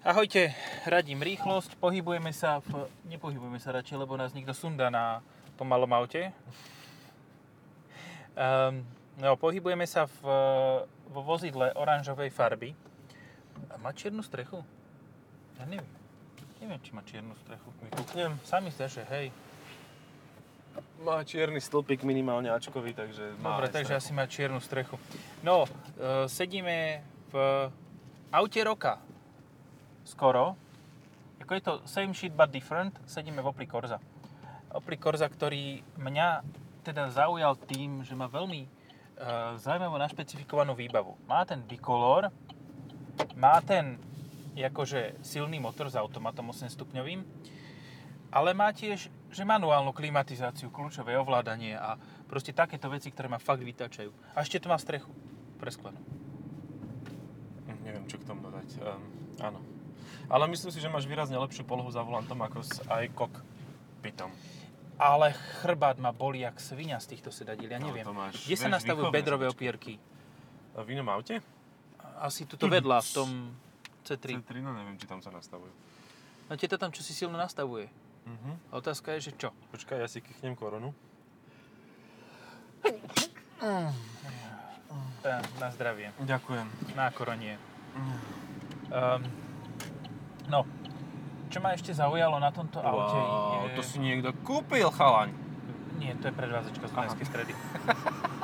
Ahojte, radím rýchlosť, pohybujeme sa v... Nepohybujeme sa radšej, lebo nás nikto sunda na tom malom aute. Um, no, pohybujeme sa v, vo vozidle oranžovej farby. A má čiernu strechu? Ja neviem. Neviem, či má čiernu strechu. Vykúknem. Sami ste, že hej. Má čierny stĺpik minimálne Ačkový, takže má Dobre, takže strechu. asi má čiernu strechu. No, e, sedíme v aute roka. Skoro. Ako je to same shit but different, sedíme v Opel Corsa. Opel Corsa, ktorý mňa teda zaujal tým, že má veľmi e, zaujímavú našpecifikovanú výbavu. Má ten bicolor, má ten akože silný motor s automatom 8 stupňovým, ale má tiež že manuálnu klimatizáciu, kľúčové ovládanie a proste takéto veci, ktoré ma fakt vytačajú. A ešte to má strechu presklenú. Hm, Neviem, čo k tomu dodať. Um, áno. Ale myslím si, že máš výrazne lepšiu polohu za volantom ako s iCock pitom. Ale chrbát ma boli jak svinia z týchto sedadiel, ja No, neviem. to máš, Kde sa vieš, nastavujú výchovné bedrové sedačky. opierky? V inom aute? Asi tuto vedľa v tom C3. C3, no neviem, či tam sa nastavujú. No tieto tam čo si silno nastavuje. A otázka je, že čo? Počkaj, ja si kichnem koronu. E, Na zdravie. Ďakujem. Na koronie. Um, no, čo ma ešte zaujalo na tomto aute Wow, je... to si niekto kúpil, chalaň. Nie, to je predvázačka z. Dunajskej stredy.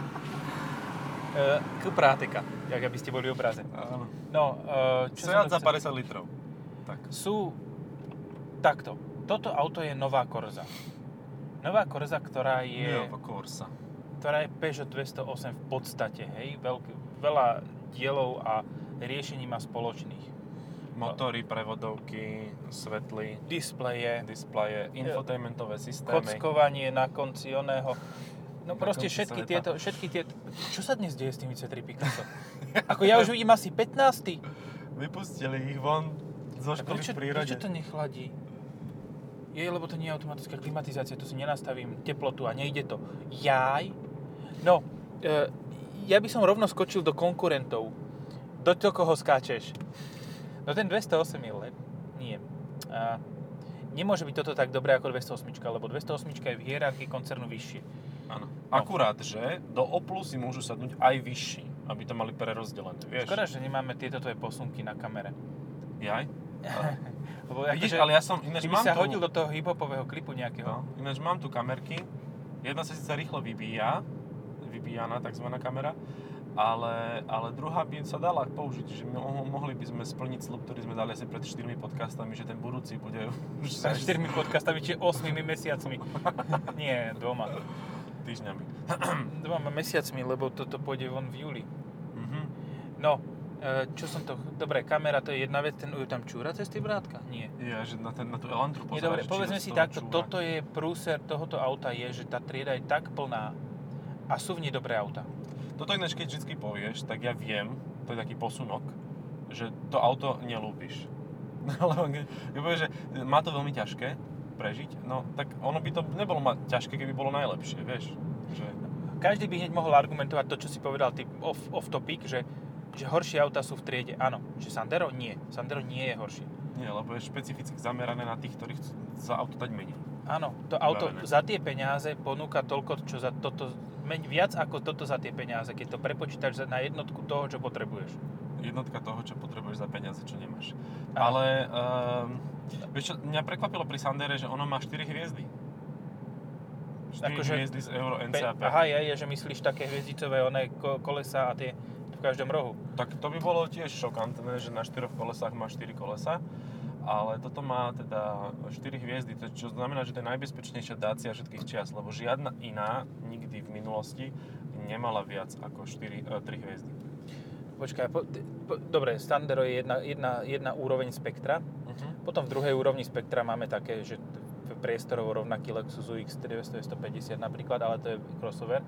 E, Kuprátika, jak aby ste boli obraze. Áno. No, e, čo za to chcel- 50 litrov. Tak. Sú takto. Toto auto je nová Corza. Nová Corza, ktorá je, Nova Corsa. ktorá je Peugeot 208 v podstate, hej, veľk, veľa dielov a riešení má spoločných. Motory, prevodovky, svetly, Displeje, displeje, infotainmentové systémy. kockovanie na konci oného. No Na proste všetky sveta. tieto, všetky tieto... Čo sa dnes deje s tými C3 Picasso? Ako ja už vidím asi 15. Vypustili ich von zo školy prečo, v prírode. prečo to nechladí? Je, lebo to nie je automatická klimatizácia, tu si nenastavím teplotu a nejde to. Jaj? No, e, ja by som rovno skočil do konkurentov. Do toho, koho skáčeš. No ten 208 je lep. Nie. A nemôže byť toto tak dobré ako 208, lebo 208 je v hierarchii koncernu vyššie. Áno. Akurát, že do Oplu si môžu sadnúť aj vyšší, aby to mali prerozdelené, vieš? Škoda, že nemáme tieto tvoje posunky na kamere. Jaj? Lebo Vidíš, akože, ale ja som, ináč mám sa tu, hodil do toho hiphopového klipu nejakého. no, ináč mám tu kamerky. Jedna sa síce rýchlo vybíja, vybíjaná tzv. kamera, ale, ale druhá by sa dala použiť, že mo- mohli by sme splniť slub, ktorý sme dali asi pred 4 podcastami, že ten budúci bude už Sa 4 podcastami, či 8 mesiacmi. Nie, dvoma. týždňami. Dvoma mesiacmi, lebo toto pôjde von v júli. Mhm. No, e, čo som to... Dobre, kamera to je jedna vec, ten tam čúra cez tie vrátka? Nie. Ja, že na, ten, na tú Elantru Nie, pozeráš, dobre, či povedzme si takto, čúra. toto je prúser tohoto auta je, že tá trieda je tak plná a sú v nej dobré auta. Toto ináč, keď vždy povieš, tak ja viem, to je taký posunok, že to auto nelúbiš. Lebo keď keď povieš, že má to veľmi ťažké prežiť, no tak ono by to nebolo mať ťažké, keby bolo najlepšie, vieš. Že, Každý by hneď mohol argumentovať to, čo si povedal ty off, off topic, že, že horšie auta sú v triede. Áno, že Sandero nie. Sandero nie je horšie. nie, lebo je špecificky zamerané na tých, ktorí chcú za auto dať menej. Áno, to auto Vybavené. za tie peniaze ponúka toľko, čo za toto, viac ako toto za tie peniaze, keď to prepočítaš na jednotku toho, čo potrebuješ. Jednotka toho, čo potrebuješ za peniaze, čo nemáš. Áno. Ale, um, vieš čo, mňa prekvapilo pri Sandere, že ono má 4 hviezdy. 4 Akože hviezdy z Euro Pe- NCAP. Aha, je, je, že myslíš také hviezdicové ko- kolesa a tie v každom rohu. Tak to by bolo tiež šokantné, že na štyroch kolesách má 4 kolesa, ale toto má teda 4 hviezdy, čo znamená, že to je najbezpečnejšia Dacia všetkých čias, lebo žiadna iná nikdy v minulosti nemala viac ako 4, e, 3 hviezdy. Počkaj, po, po, dobre, Sandero je jedna, jedna, jedna úroveň spektra, Uh-huh. potom v druhej úrovni spektra máme také, že priestorovo rovnaký Lexus UX 250 napríklad, ale to je crossover.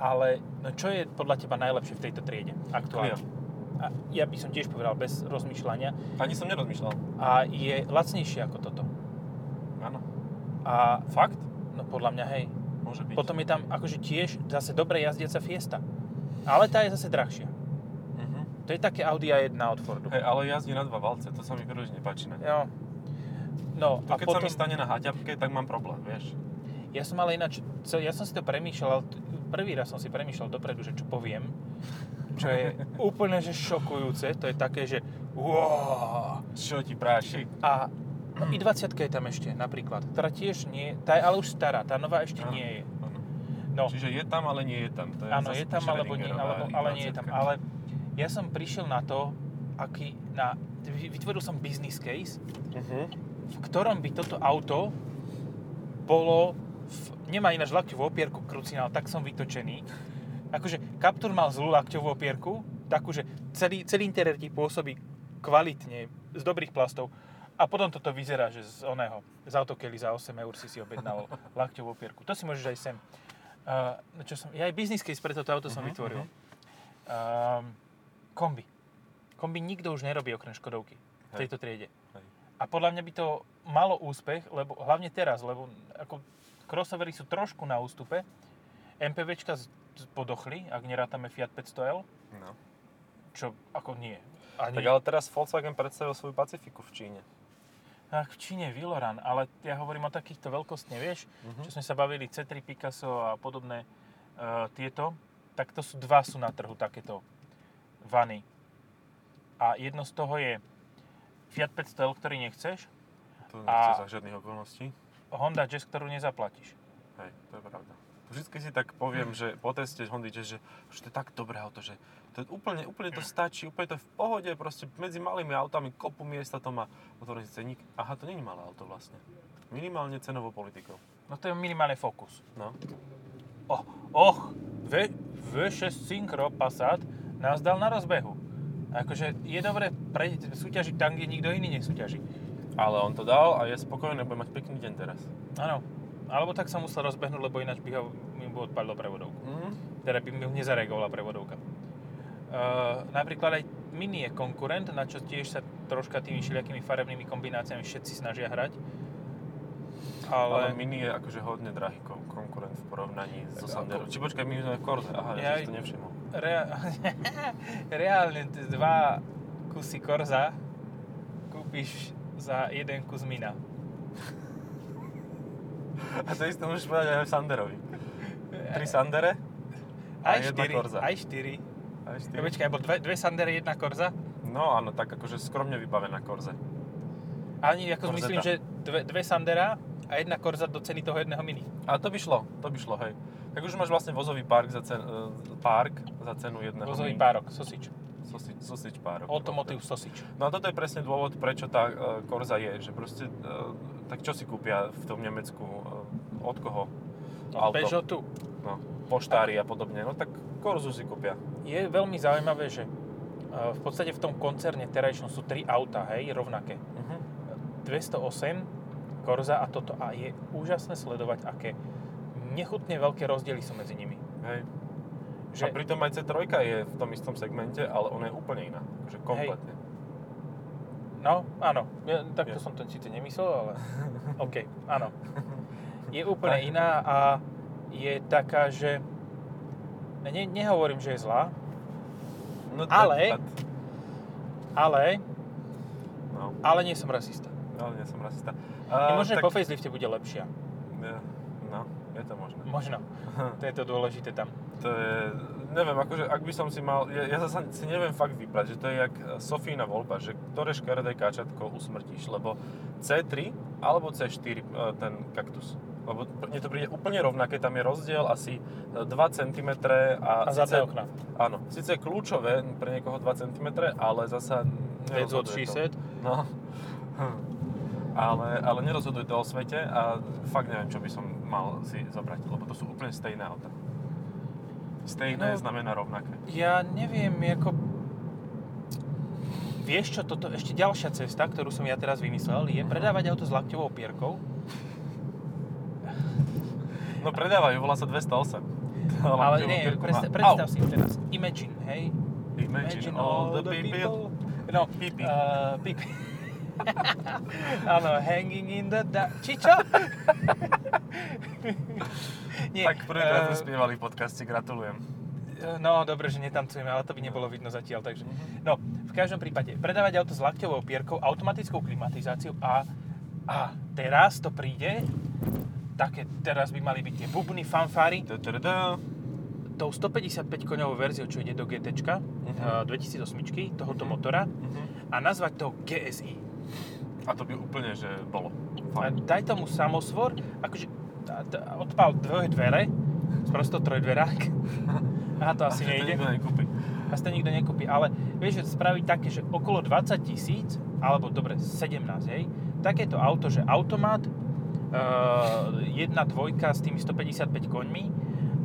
Ale no čo je podľa teba najlepšie v tejto triede aktuálne? Clio. A ja by som tiež povedal bez rozmýšľania. Ani som nerozmýšľal. A je lacnejšie ako toto. Áno. A Fakt? no podľa mňa hej. Môže byť. Potom je tam akože tiež zase dobre jazdiaca Fiesta. Ale tá je zase drahšia. Uh-huh. To je také Audi A1 od Fordu. Hej, ale jazdí na dva valce, to sa mi príliš nepáči. Ne? Jo. No To a keď potom... sa mi stane na haťapke, tak mám problém, vieš. Ja som ale ináč, ja som si to premýšľal, prvý raz som si premýšľal dopredu, že čo poviem, čo je úplne že šokujúce, to je také, že wow. Čo ti práši? A no, i20 je tam ešte napríklad, ktorá tiež nie, tá je ale už stará, tá nová ešte Áno. nie je. Áno. No, Čiže je tam, ale nie je tam. To je áno, je tam alebo nie, alebo, ale nie je tam. I20. Ale ja som prišiel na to, aký, na, vytvoril som business case, Mhm. v ktorom by toto auto bolo, v, nemá ináč lakťovú opierku krucinál, tak som vytočený. Akože Captur mal zlú lakťovú opierku, takú, že celý, celý interiér ti pôsobí kvalitne, z dobrých plastov. A potom toto vyzerá, že z oného, z autokely za 8 eur si si objednal lakťovú opierku. To si môžeš aj sem. Uh, čo som, ja aj business case pre toto auto som Mhm, vytvoril. mhm. Um, kombi. Kombi nikto už nerobí okrem Škodovky v tejto triede. Hej. A podľa mňa by to malo úspech, lebo hlavne teraz, lebo ako crossovery sú trošku na ústupe, MPVčka podochli, ak nerátame Fiat 500L, No. čo ako nie. Ani, Tak ale teraz Volkswagen predstavil svoju Pacifiku v Číne. tak v Číne Viloran, ale ja hovorím o takýchto veľkostne, vieš, Mhm. čo sme sa bavili, C3 Picasso a podobné uh, tieto, tak to sú dva sú na trhu takéto vany. A jedno z toho je Fiat 500L, ktorý nechceš, To A- nechce za žiadnych okolností. Honda Jazz, ktorú nezaplatíš. Hej, to je pravda. Vždycky si tak poviem, že po teste Hondy že, že to je tak dobré auto, že to je úplne, úplne to stačí, úplne to je v pohode, proste medzi malými autami kopu miesta to má otvorený ceník. Aha, to není malé auto vlastne. Minimálne cenovou politikou. No to je minimálne Focus. No. Oh, och, v, V6 Synchro Passat nás dal na rozbehu. Akože je dobre pre, súťažiť tam, kde nikto iný nesúťaží. Ale on to dal a je spokojný, bude mať pekný deň teraz. Áno. Alebo tak sa musel rozbehnúť, lebo ináč by ho mi by odpadlo prevodovku. Mhm. Teda by mi nezareagovala prevodovka. Uh, napríklad aj Mini je konkurent, na čo tiež sa troška tými všelijakými farebnými kombináciami všetci snažia hrať. Ale Ale, Mini je akože hodne drahý kon- konkurent v porovnaní so Sanderom. Či počkaj, my sme v Korze. Aha, ja, Ja- si to nevšimol. rea- reálne dva kusy Korza kúpiš za jeden kus Mina. A to isté môžeš povedať aj o Sanderovi. Tri Sandere Aj a jedna štyri, Korza. aj štyri. a Ja, štyri. počkaj, bol dve, dve Sandere, jedna Korza? No áno, tak akože skromne vybavená Korze. Ani ako Korzeta. myslím, že dve, dve Sandera a jedna Korza do ceny toho jedného Mini. A to by šlo, to by šlo, hej. Tak už máš vlastne vozový park za, cen, uh, park za cenu jedného Vozový Mini. párok, sosič. Sosič, sosič párok. Automotive sosič. No a toto je presne dôvod, prečo tá uh, Korza je, že proste, uh, tak čo si kúpia v tom Nemecku, uh, od koho? Od Peugeotu. No, poštári a podobne, no tak Korzu si kúpia. Je veľmi zaujímavé, že e, v podstate v tom koncerne terajšom sú tri auta, hej, rovnaké. Uh-huh. 208, Korza a toto. A je úžasné sledovať, aké nechutne veľké rozdiely sú medzi nimi. Hej. Že, A pritom aj C3 je v tom istom segmente, ale ona je úplne iná. Akože kompletne. No, áno. Ja, takto Je. som to síce nemyslel, ale OK, áno. Je úplne Tak. iná a je taká, že ne, nehovorím, že je zlá, No, Ale- tak- ale, No, ale nie som rasista. ale nie som rasista. Je A, možné, tak- po facelifte bude lepšia. Ne, No, je to možné. Možno. To je to dôležité tam. To je, neviem, akože ak by som si mal, ja, ja zase si neviem fakt vybrať, že to je jak Sofína voľba, že ktoré škaredé káčatko usmrtíš, lebo C3 alebo C4 e, ten kaktus. Lebo mne to príde úplne rovnaké, tam je rozdiel asi 2 cm A a, zadné okna. Áno, síce je kľúčové pre niekoho 2 cm, ale zasa she to. said. No. Ale, ale nerozhoduje to o svete a fakt neviem, čo by som mal si zobrať, lebo to sú úplne stejné auta. Stejné No. znamená rovnaké. Ja neviem, ako... Vieš čo, toto ešte ďalšia cesta, ktorú som ja teraz vymyslel, je predávať auto s lakťovou opierkou. No predávajú, volá sa 208. Ale nie, predstav, predstav si teraz. Imagine, hej? Imagine all the people. No, Pipi. Uh, pipi. Áno, hanging in the dark. Či čo? Nie, Tak prvýkrát eh, sme spievali v podcaste, gratulujem. No, dobre, že netancujeme, ale to by nebolo vidno zatiaľ, takže... Mhm. No, v každom prípade, predávať auto s lakťovou opierkou, automatickou klimatizáciou a, a teraz to príde, také, teraz by mali byť tie bubny, Tadadá. tou 155 koňovou verziou, čo ide do GT, Mhm. 2008 tohoto Mhm. motora Mhm. a nazvať to GSI. A to by úplne, že bolo. A Fajn. daj tomu samosvor, akože odpal dvoje dvere, prosto trojdverák. Aha, to asi A že to nejde. nikto. Asi to nikto nekúpi, ale vieš, že spraviť také, že okolo 20 tisíc, alebo dobre, 17, hej, takéto auto, že automat, uh, jedna dvojka s tými 155 koňmi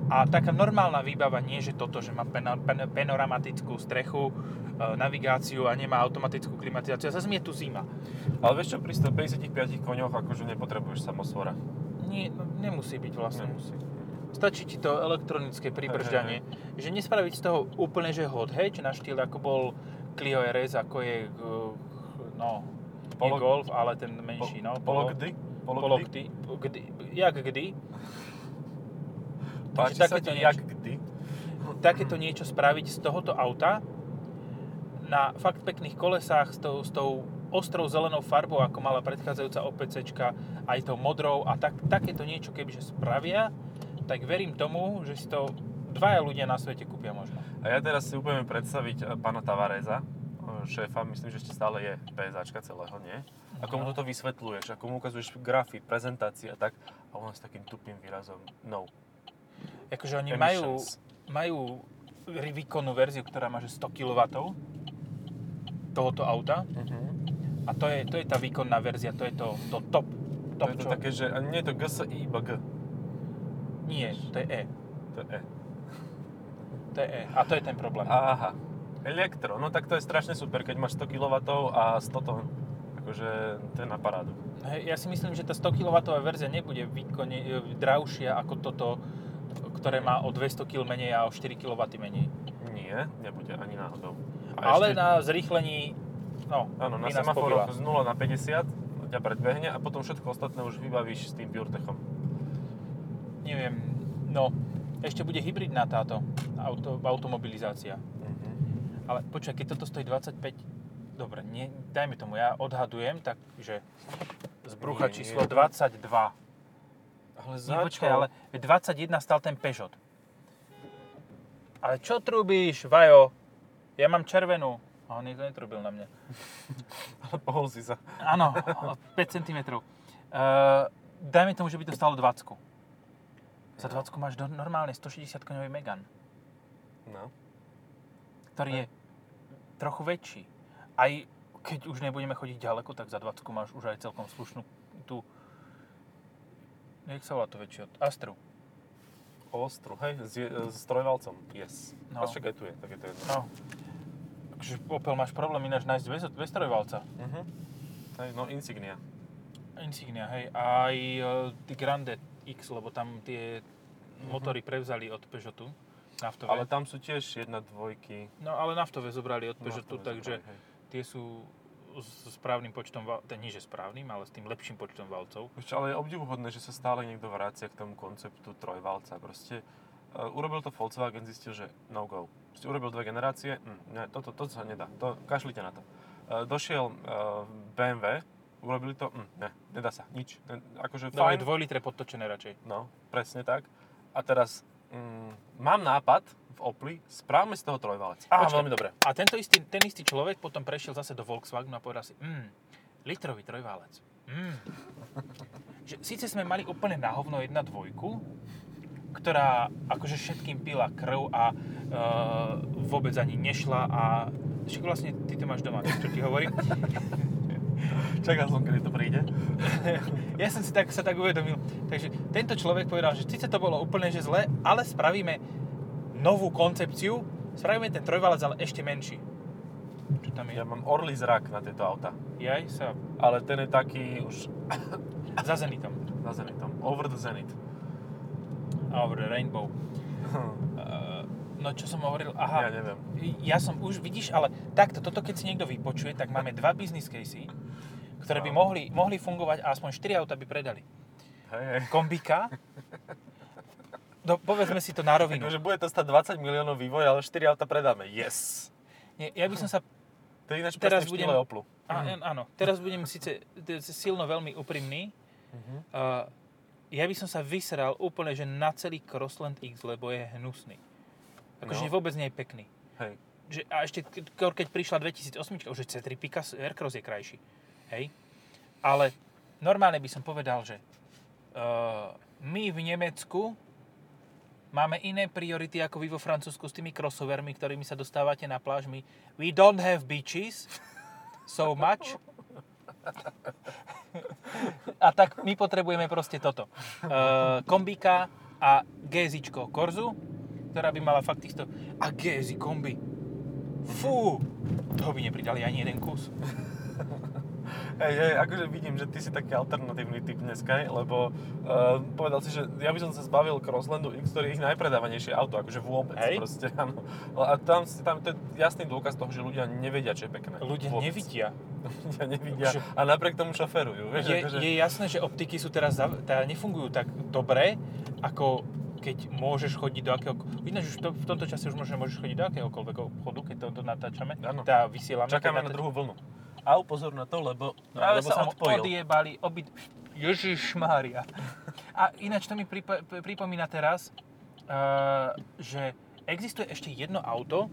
a taká normálna výbava, nie že toto, že má panoramatickú strechu, uh, navigáciu a nemá automatickú klimatizáciu. A zase mi je tu zima. Ale vieš čo, pri 155 koňoch akože nepotrebuješ samosvora. Nie, no, nemusí byť vlastne. Nemusí. Stačí ti to elektronické pribržďanie. Že nespraviť z toho úplne, že hot hatch na štýl, ako bol Clio RS, ako je, uh, no, nie Polo- Golf, ale ten menší, no. Polo kdy? Polo kdy. kdy. Jak kdy? Páči Takže takéto jak kdy? Takéto niečo spraviť z tohoto auta na fakt pekných kolesách s tou, s tou ostrou zelenou farbou, ako mala predchádzajúca OPCčka, aj tou modrou a tak, takéto niečo kebyže spravia, tak verím tomu, že si to dvaja ľudia na svete kúpia možno. A ja teraz si úplne predstaviť e, pána Tavareza, e, šéfa, myslím, že ešte stále je PSAčka celého, nie? Ako mu toto vysvetľuješ, ako mu ukazuješ grafy, prezentácie a tak, a on s takým tupým výrazom, no. Akože oni majú, Emissions. majú výkonnú verziu, ktorá má že 100 kW tohoto auta Mhm. a to je, to je tá výkonná verzia, to je to, to top. To top je to čo? také, že nie je to GSI, iba G. Nie, to je E. To je E. To je E. A to je ten problém. Aha. Elektro, no tak to je strašne super, keď máš 100 kW a 100 tón. Akože to je na parádu. Hej, Ja si myslím, že tá 100 kW verzia nebude výkonne, e, drahšia ako toto, ktoré má o 200 kg menej a o 4 kW menej. Nie, nebude ani náhodou. A Ale ešte- na zrýchlení, no, Áno, na semaforoch z 0 na 50 ťa predbehne a potom všetko ostatné už vybavíš s tým PureTechom. Neviem, no, ešte bude hybridná táto auto, automobilizácia. Mhm. Ale počkaj, keď toto stojí 25, dobre, nie, dajme tomu, ja odhadujem, takže z brucha Nie, číslo nie. 22. Ale Nie, počkaj, ale veď 21 stal ten Peugeot. Ale čo trubíš, Vajo? Ja mám červenú. A on nikto netrubil na mňa. Ale pohol si sa. Áno, 5 cm. Uh, dajme tomu, že by to stalo 20. Za 20 máš do, normálne 160 koňový Megan, No. ktorý je trochu väčší. Aj keď už nebudeme chodiť ďaleko, tak za 20 máš už aj celkom slušnú tú... Jak sa volá to väčšie Astru. Ostru, hej, s, s trojvalcom, yes. No. A však aj tu je, tak je to jedno. No. Takže Opel máš problém ináč nájsť bez, bez trojvalca. Mhm. Hej, no Insignia. Insignia, hej. Aj e, tí Grande X, lebo tam tie motory prevzali od Peugeotu. Naftové. Ale tam sú tiež jedna dvojky. No ale naftové zobrali od Peugeotu, Naftové takže zobrali, hej. tie sú s správnym počtom, teda nie že správnym, ale s tým lepším počtom valcov. Ešte, ale je obdivuhodné, že sa stále niekto vracia k tomu konceptu trojvalca. Proste uh, urobil to Volkswagen, zistil, že no go. Proste urobil dve generácie, hm, ne, toto to, sa nedá, to, kašlite na to. Uh, došiel uh, BMW, urobili to, hm, ne, nedá sa, nič. Ne, akože Dávaj fajn, 2 litre podtočené radšej. no, presne tak. A teraz mm, mám nápad v Opli, správme z toho trojvalec. Počkaj. veľmi dobre. A tento istý, ten istý človek potom prešiel zase do Volkswagenu a povedal si, mm, litrový trojválec. Mm. že síce sme mali úplne na hovno jedna dvojku, ktorá akože všetkým pila krv a e, vôbec ani nešla a však vlastne ty to máš doma, čo ti hovorím. Čakal som, kedy to príde. ja som si tak, sa tak uvedomil. Takže tento človek povedal, že síce to bolo úplne že zle, ale spravíme novú koncepciu, spravíme ten trojvalec, ale ešte menší. Čo tam je? Ja mám orlý zrak na tieto auta. Jaj sa Ale ten je taký už za Zenitom. na zenitom. Over the zenit. Over the rainbow. Uh, no čo som hovoril, aha. Ja neviem. Ja som už, vidíš, ale takto, toto keď si niekto vypočuje, tak máme dva business casey, ktoré by mohli, mohli fungovať a aspoň 4 auta by predali. Hej. Kombika, No, povedzme si to na rovinu. Takže bude to stať 20 miliónov vývoj, ale 4 auta predáme. Yes! Nie, ja by som sa... To je ináč Teraz budem- Oplu. Á, áno, teraz budem síce silno veľmi úprimný. Mhm. Uh, ja by som sa vysral úplne, že na celý Crossland X, lebo je hnusný. Akože No. vôbec nie je pekný. Hej. Že, a ešte, keď prišla 2008, už je C3 Picas Aircross je krajší. Hej? Ale normálne by som povedal, že uh, my v Nemecku máme iné priority ako vy vo Francúzsku s tými crossovermi, ktorými sa dostávate na pláž. My, we don't have beaches so much. A tak my potrebujeme proste toto. Uh, kombíka a GZičko Korzu, ktorá by mala fakt isto... A GZ kombi. Fú, toho by nepridali ani jeden kus. Hej, hej, akože vidím, že ty si taký alternatívny typ dneska, lebo uh, povedal si, že ja by som sa zbavil Crosslandu X, ktorý je ich najpredávanejšie auto, akože vôbec. Hej. Proste, áno. A tam, tam to je jasný dôkaz toho, že ľudia nevedia, čo je pekné. Ľudia Vôbec. nevidia. ľudia nevidia Akože- a napriek tomu šoferujú. Vieš, Je, akože, je jasné, že optiky sú teraz, zav- teda nefungujú tak dobre, ako keď môžeš chodiť do akého... Ináč už to, v tomto čase už možno môžeš chodiť do akéhokoľvek obchodu, keď to, to natáčame. Áno. Teda vysielame. Čakáme keď na druhú vlnu. A pozor na to, lebo No, práve lebo sa odpojil. odjebali obi... Ježiš Mária. A ináč to mi pripo- pripomína teraz, uh, že existuje ešte jedno auto,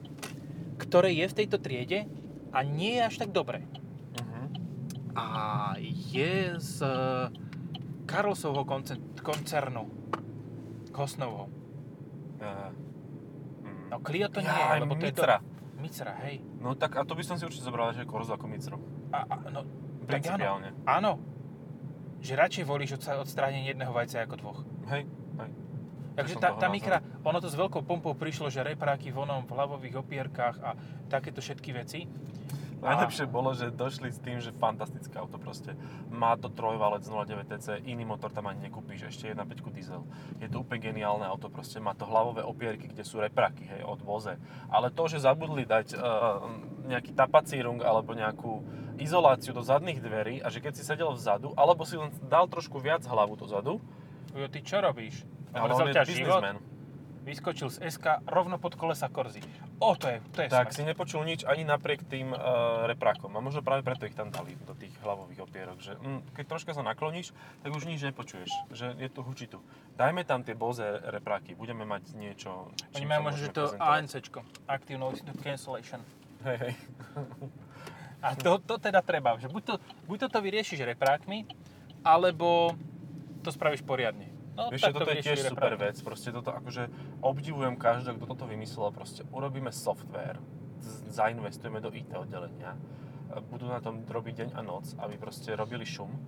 ktoré je v tejto triede a nie je až tak dobré. Mhm. A je z uh, Karlsovho koncern- koncernu. Kosnovho. Eh, mm. No Clio to nie je, lebo to je. Micra, hej. No tak a to by som si určite zobral, že Korzu ako Micro. A, a, no, tak áno. Principiálne. Áno. Že radšej volíš od, odstránenie jedného vajca ako dvoch. Hej, hej. Takže tá, tá mikra, ono to s veľkou pompou prišlo, že repráky vonom v hlavových opierkách a takéto všetky veci. Najlepšie bolo, že došli s tým, že fantastické auto proste. Má to trojvalec 09 TC, iný motor tam ani nekúpíš, ešte 1.5 diesel. Je to úplne geniálne auto proste, má to hlavové opierky, kde sú repraky, hej, od voze. Ale to, že zabudli dať uh, nejaký tapacírung alebo nejakú izoláciu do zadných dverí a že keď si sedel vzadu, alebo si len dal trošku viac hlavu dozadu, Jo, ty čo robíš? ale Mrzol on je život? Vyskočil z SK rovno pod kolesa Korzy. O, to je, to je tak smrť. si nepočul nič ani napriek tým uh, reprákom. A možno práve preto ich tam dali do tých hlavových opierok, že mm, keď troška sa nakloníš, tak už nič nepočuješ, že je to hučitu. Dajme tam tie Bose repráky, budeme mať niečo, Oni majú možno, že to. ANCčko. Active Noise Cancellation. Hej, hej. A to, to teda treba, že buď, to, buď toto vyriešiš reprákmi, alebo to spravíš poriadne. No, Vieš, tak to toto je tiež super reprákmi. vec, proste toto akože obdivujem každého, kto toto vymyslel, proste urobíme software, zainvestujeme do IT oddelenia, e, budú na tom robiť deň a noc, aby proste robili šum e,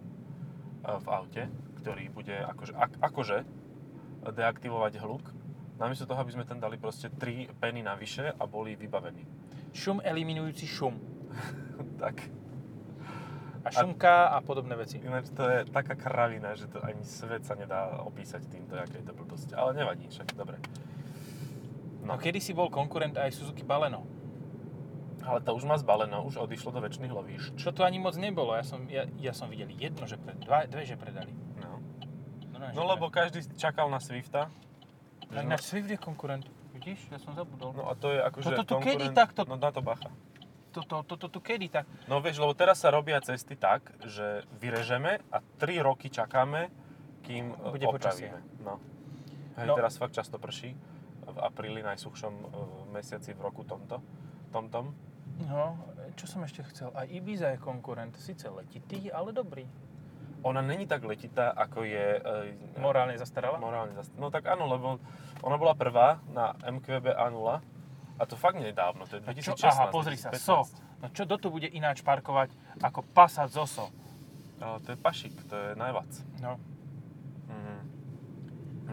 v aute, ktorý bude akože, ak, akože deaktivovať hluk, namiesto toho, aby sme tam dali proste 3 peny navyše a boli vybavení. Šum eliminujúci šum. tak, A šumka a podobné veci. ináč to je taká kravina, že to ani svet sa nedá opísať týmto, aké je to blbosť. Ale nevadí, však dobre. No kedy si bol konkurent aj Suzuki Baleno. Ale to už má zbaleno, už odišlo do väčšných lovíšť. Čo to ani moc nebolo. Ja som, ja, ja som videl jedno, že pred, dva, dve, že predali. No. No, no lebo každý čakal na Swifta. Tak náš Swift je konkurent. Vidíš, ja som zabudol. No a to je akože No to tu kedy konkurent- takto? No na to bacha. Toto, toto, tu kedy tak? No vieš, lebo teraz sa robia cesty tak, že vyrežeme a 3 roky čakáme, kým e, Bude počasie. opravíme. No. Hej, No. teraz fakt často prší. V apríli, najsuchšom e, mesiaci v roku tomto. Tomtom. No, čo som ešte chcel? Aj Ibiza je konkurent. Sice letitý, ale dobrý. Ona není tak letitá, ako je... E, Morálne zastarala? morálne zast- No tak áno, lebo ona bola prvá na MQB A0 a to fakt nedávno, to je A čo? 2016. Aha, pozri sa, 2015. SO. No čo do tu bude ináč parkovať ako Passat z OSO? Ale to je pašik, to je najvac. No. Mhm.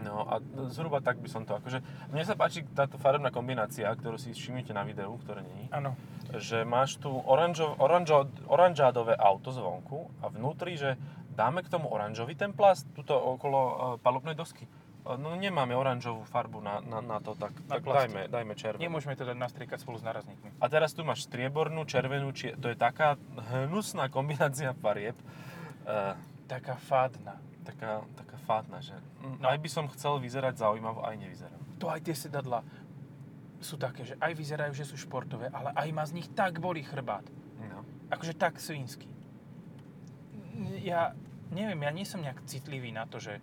No a zhruba tak by som to akože... Mne sa páči táto farebná kombinácia, ktorú si všimnite na videu, ktoré není, Áno. že máš tu oranžo, oranžo, oranžádové auto zvonku a vnútri, že dáme k tomu oranžový ten plast, tuto okolo uh, palubnej dosky. No nemáme oranžovú farbu na, na, na to, tak, Na tak dajme, dajme červenú. Nemôžeme to dať nastriekať spolu s nárazníkmi. A teraz tu máš striebornú, červenú, či... to je taká hnusná kombinácia farieb. Uh, Taká fádna. taká, taká fátna, že No. aj by som chcel vyzerať zaujímavo, aj nevyzerám. To aj tie sedadla sú také, že aj vyzerajú, že sú športové, ale aj ma z nich tak boli chrbát. No. Akože tak svinsky. Ja neviem, ja nie som nejak citlivý na to, že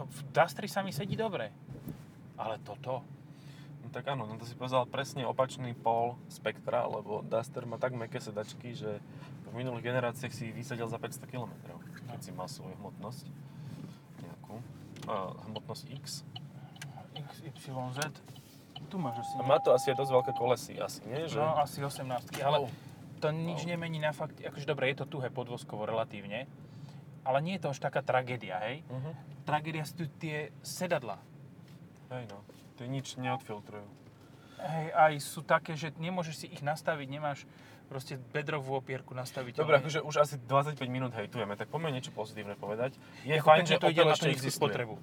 no, v Dastri sa mi sedí dobre. Ale toto, no tak áno, no to si povedal presne opačný pol spektra, lebo Duster má tak meké sedačky, že v minulých generáciách si vysedel za 500 km, keď No. si mal svoju hmotnosť nejakú. Uh, hmotnosť X. XYZ, tu máš asi. A má to asi aj dosť veľké kolesy, asi nie? Že... No, asi 18, ale Oh. to nič Wow. nemení na fakt, akože dobre, je to tuhé podvozkovo relatívne, ale nie je to až taká tragédia, hej? Uh-huh. Tragédia sú tie sedadla. Hej no, tie nič neodfiltrujú. Hej, aj sú také, že nemôžeš si ich nastaviť, nemáš proste bedrovú opierku nastaviť. Dobre, akože už asi 25 minút hejtujeme, tak poďme niečo pozitívne povedať. Je Ako fajn, že to ide na existuje. spotrebu.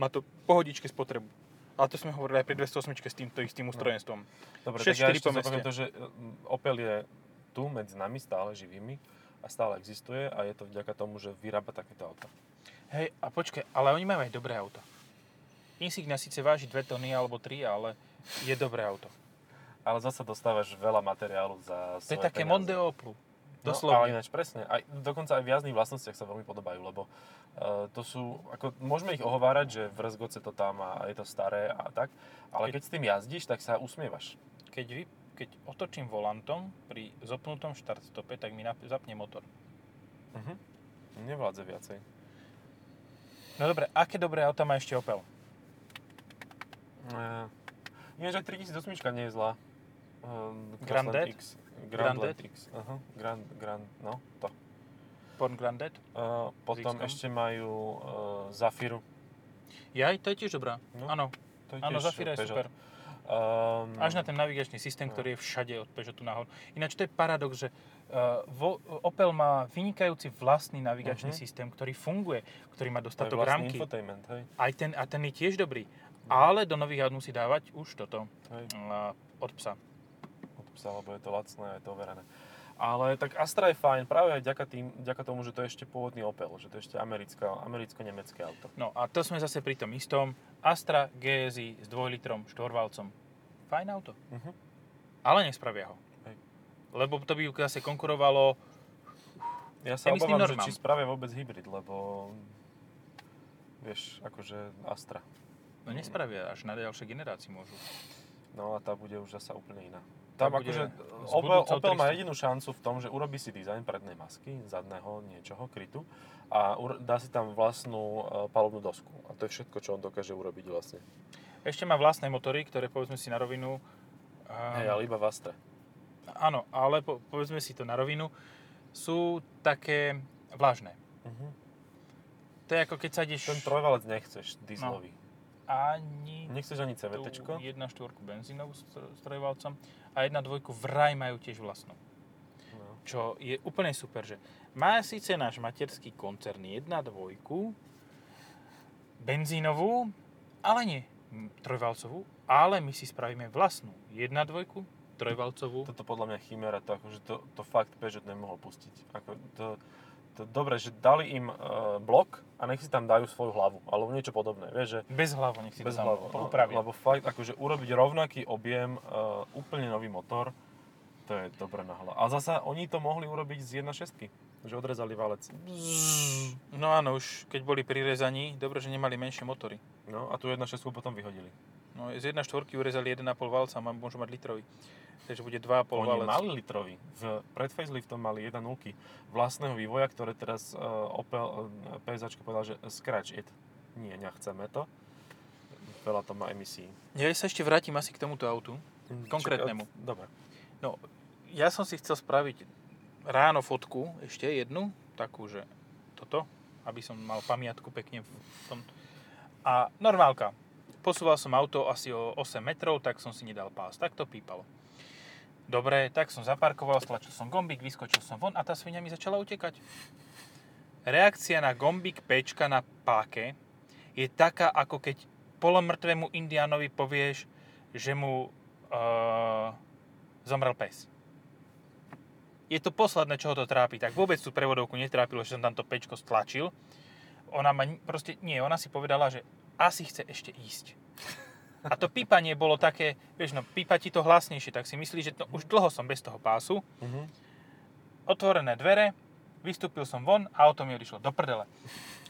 Má to pohodičke spotrebu. Ale to sme hovorili aj pri 208 s týmto istým ustrojenstvom. Dobre, 6-4 tak ja ešte to, že mm, Opel je tu medzi nami stále živými a stále existuje a je to vďaka tomu, že vyrába takéto auta. Hej, a počkaj, ale oni majú aj dobré auto. Insignia síce váži 2 tony alebo 3, ale je dobré auto. Ale zasa dostávaš veľa materiálu za To je také peniaze. Monde Oplu. No, Doslovne. ale ináč presne. Aj, dokonca aj v jazdných vlastnostiach sa veľmi podobajú, lebo uh, to sú, ako, môžeme ich ohovárať, že v Rezgoce to tam a je to staré a tak, ale Keď- keď, s tým jazdíš, tak sa usmievaš. Keď, vy, keď otočím volantom pri zopnutom štart stope, tak mi nap- zapne motor. Uh-huh. Nevládze viacej. No dobre, aké dobré auta má ešte Opel? Uh, ináč aj 3008 nie je zlá. Um, Grandet? X. Grandet? X. Aha, Grand, Grand, no, to. Born Grandet? Uh, potom X-kom? ešte majú uh, Zafiru. Jaj, to je tiež dobrá. No, Áno, To je áno, Zafira je super. Um, Až na ten navigačný systém, No. ktorý je všade od Peugeotu nahor. Ináč to je paradox, že uh, vo, Opel má vynikajúci vlastný navigačný Mhm. systém, ktorý funguje, ktorý má dostatok rámky. infotainment, hej. Aj ten, a ten je tiež dobrý. Ale do nových aut musí dávať už toto hej. uh, od psa. od psa, lebo je to lacné a je to overené. Ale tak Astra je fajn práve aj ďaka, tým, ďaka tomu, že to je ešte pôvodný Opel, že to je ešte americká, americko-nemecké auto. No a to sme zase pri tom istom. Astra GSI s 2 litrom štvorvalcom. Fajn auto. Uh-huh. Ale nespravia ho. Hej. Lebo to by zase konkurovalo Ja sa obávam, že či spravia vôbec hybrid, lebo vieš, akože Astra. No nespravia, až na ďalšej generácii môžu. No a tá bude už zasa úplne iná. Tam akože s Opel, Opel má 300. jedinú šancu v tom, že urobí si dizajn prednej masky, zadného niečoho, krytu a dá si tam vlastnú e, palubnú dosku. A to je všetko, čo on dokáže urobiť vlastne. Ešte má vlastné motory, ktoré povedzme si na rovinu... Um, Hej, ale iba v Astre. Áno, ale po, povedzme si to na rovinu, sú také vlažné. Uh-huh. To je ako keď sa ideš... Ten trojvalec nechceš, dieselový. Ani Nechceš ani tú CVTčko? 1.4 benzínovú s trojvalcom a 1.2 vraj majú tiež vlastnú. No. Čo je úplne super, že má síce náš materský koncern 1.2 benzínovú, ale nie trojvalcovú, ale my si spravíme vlastnú 1.2 trojvalcovú. Toto podľa mňa chimera, to, akože to, to fakt Peugeot nemohol pustiť. Ako to dobre, že dali im uh, blok a nech si tam dajú svoju hlavu, alebo niečo podobné, vieš, že Bez hlavu, nech si bez to tam hlavu. No, lebo fakt, akože urobiť rovnaký objem, uh, úplne nový motor, to je dobré na hlavu. A zasa oni to mohli urobiť z 1.6, že odrezali valec. No áno, už keď boli pri rezaní, dobre, že nemali menšie motory. No a tu 1.6 potom vyhodili. No, z 1.4 urezali 1,5 valca, a môžu mať litrový. Takže bude 2,5 Oni valec. mali litrový. V, pred faceliftom mali 1.0 vlastného vývoja, ktoré teraz uh, Opel, uh, PSAčka povedal, že scratch it. Nie, nechceme to. Veľa to má emisí. Ja sa ešte vrátim asi k tomuto autu. Konkrétnemu. Čak- Dobre. No, ja som si chcel spraviť ráno fotku, ešte jednu, takú, že toto, aby som mal pamiatku pekne v tom. A normálka. Posúval som auto asi o 8 metrov, tak som si nedal pás. Tak to pípalo. Dobre, tak som zaparkoval, stlačil som gombík, vyskočil som von a tá svinia mi začala utekať. Reakcia na gombík Pčka na páke je taká, ako keď polomrtvému indiánovi povieš, že mu uh, zomrel pes. Je to posledné, čo ho to trápi. Tak vôbec tú prevodovku netrápilo, že som tam to pečko stlačil. ona ma, proste, nie, ona si povedala, že asi chce ešte ísť. A to pípanie bolo také, vieš, no pípa ti to hlasnejšie, tak si myslí, že to, už dlho som bez toho pásu. Mhm. Otvorené dvere, vystúpil som von a auto mi odišlo do prdele.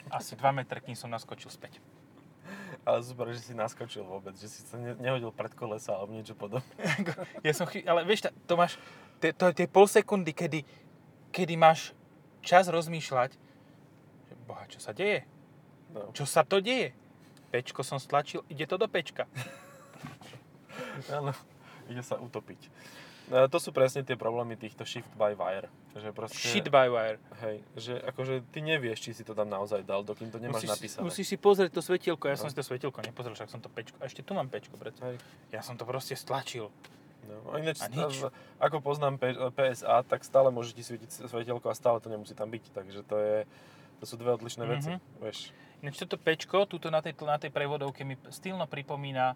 Asi 2 metre, kým som naskočil späť. Ale super, že si naskočil vôbec, že si sa ne, nehodil pred kolesa alebo niečo podobné. Ja som chy... Ale vieš, to máš, to, to je tie pol sekundy, kedy, kedy máš čas rozmýšľať, že boha, čo sa deje? No. Čo sa to deje? Pečko som stlačil, ide to do pečka. Áno, ide sa utopiť. No, to sú presne tie problémy týchto shift by wire. Že proste, Shit by wire. Hej, že akože ty nevieš, či si to tam naozaj dal, dokým to nemáš musíš, napísané. musíš si pozrieť to svetielko, ja No. som si to svetielko nepozrel, však som to pečko. A ešte tu mám pečko, predsa. Hej. Ja som to proste stlačil. No, a ináč, A nič. ako poznám PSA, tak stále môže ti svietiť svetelko a stále to nemusí tam byť. Takže to, je, to sú dve odlišné veci. Mhm. Vieš. Ináč toto pečko, tuto na tej, na tej prevodovke mi stylno pripomína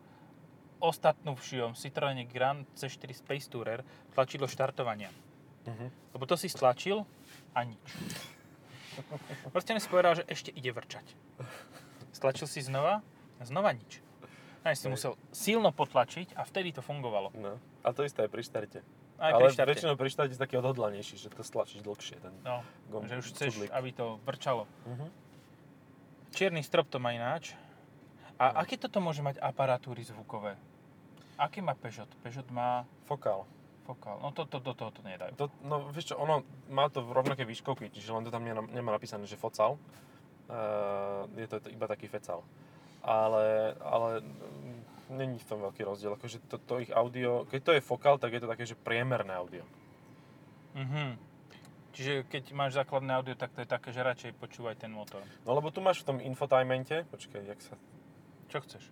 ostatnú v šijom Citroen Grand C4 Space Tourer tlačidlo štartovania. Mhm. Lebo to si stlačil a nič. Proste on si povedal, že ešte ide vrčať. Stlačil si znova a znova nič. Aj si musel silno potlačiť a vtedy to fungovalo. No. A to isté aj pri štarte. Aj Ale pri štarte. väčšinou pri štarte je taký odhodlanejší, že to stlačíš dlhšie. Ten No, gom, že už chceš, cudlík. aby to vrčalo. Mhm. Čierny strop to má ináč. A aké toto môže mať aparatúry zvukové? Aké má Peugeot? Peugeot má Fokál. fokál. No to, to, do toho to nedajú. To, no vieš čo, ono má to v rovnaké výškovky, čiže len to tam nemá, napísané, že focal. Uh, je to iba taký fecal. Ale, ale mm, není v tom veľký rozdiel. Akože to, to ich audio, keď to je fokal, tak je to také, že priemerné audio. Mhm. Čiže keď máš základné audio, tak to je také, že radšej počúvaj ten motor. No lebo tu máš v tom infotainmente, počkaj, jak sa... Čo chceš?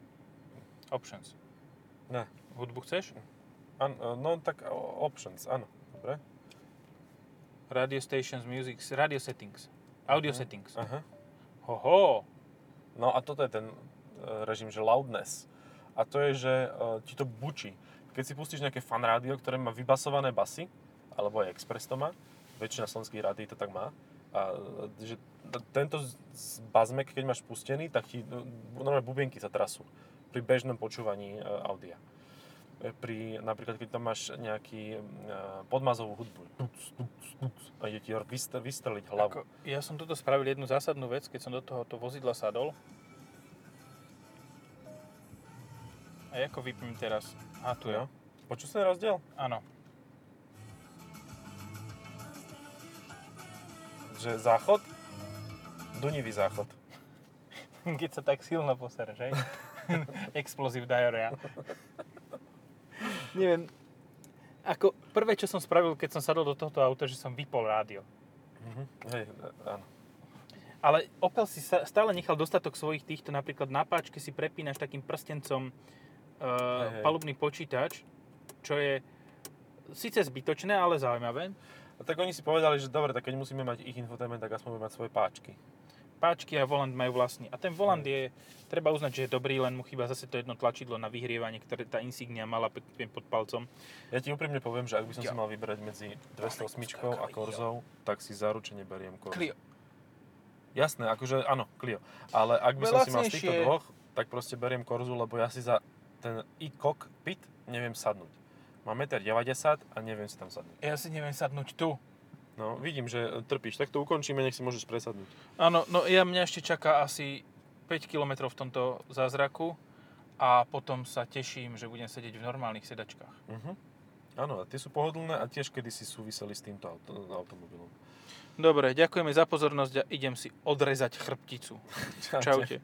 Options. Ne. Hudbu chceš? An, no tak options, áno. Dobre. Radio stations, music, radio settings. Audio Mhm. settings. Aha. Hoho. No a toto je ten e, režim, že loudness. A to je, že e, ti to bučí. Keď si pustíš nejaké fan rádio, ktoré má vybasované basy, alebo aj Express to má, väčšina slovenských rádií to tak má, a že tento bazmek, keď máš pustený, tak ti e, normálne bubienky sa trasú pri bežnom počúvaní e, audia. E, Pri, napríklad, keď tam máš nejaký e, podmazovú hudbu, tuc, tuc, tuc, a ide ti vystre, vystreliť hlavu. Ako, ja som toto spravil jednu zásadnú vec, keď som do tohoto vozidla sadol. A ako vypím teraz? A tu je. Jo? Počul si rozdiel? Áno. Že záchod? Dunivý záchod. Keď sa tak silno posereš, hej? Explosive diarrhea. Neviem, ako prvé, čo som spravil, keď som sadol do tohto auta, že som vypol rádio. Mhm. Hej, e, áno. Ale Opel si stále nechal dostatok svojich týchto, napríklad na páčke si prepínaš takým prstencom uh, hej. palubný počítač, čo je síce zbytočné, ale zaujímavé. A tak oni si povedali, že dobre, tak keď musíme mať ich infotainment, tak aspoň budeme mať svoje páčky. Páčky a volant majú vlastný. A ten volant je, treba uznať, že je dobrý, len mu chýba zase to jedno tlačidlo na vyhrievanie, ktoré tá Insignia mala pekne pod palcom. Ja ti úprimne poviem, že ak by som Ja. si mal vyberať medzi 208 a taká, Corzou, tak si zaručene beriem Corzu. Clio. Jasné, akože áno, Clio. Ale ak by som si mal z týchto dvoch, tak proste beriem Corzu, lebo ja si za ten e-cockpit neviem sadnúť. Mám 1,90 m a neviem si tam sadnúť. Ja si neviem sadnúť tu. No, vidím, že trpíš. Tak to ukončíme, nech si môžeš presadnúť. Áno, no ja mňa ešte čaká asi 5 km v tomto zázraku a potom sa teším, že budem sedieť v normálnych sedačkách. Mhm. Áno, a tie sú pohodlné a tiež kedysi súviseli s týmto auto, automobilom. Dobre, ďakujeme za pozornosť a idem si odrezať chrbticu. Čaute.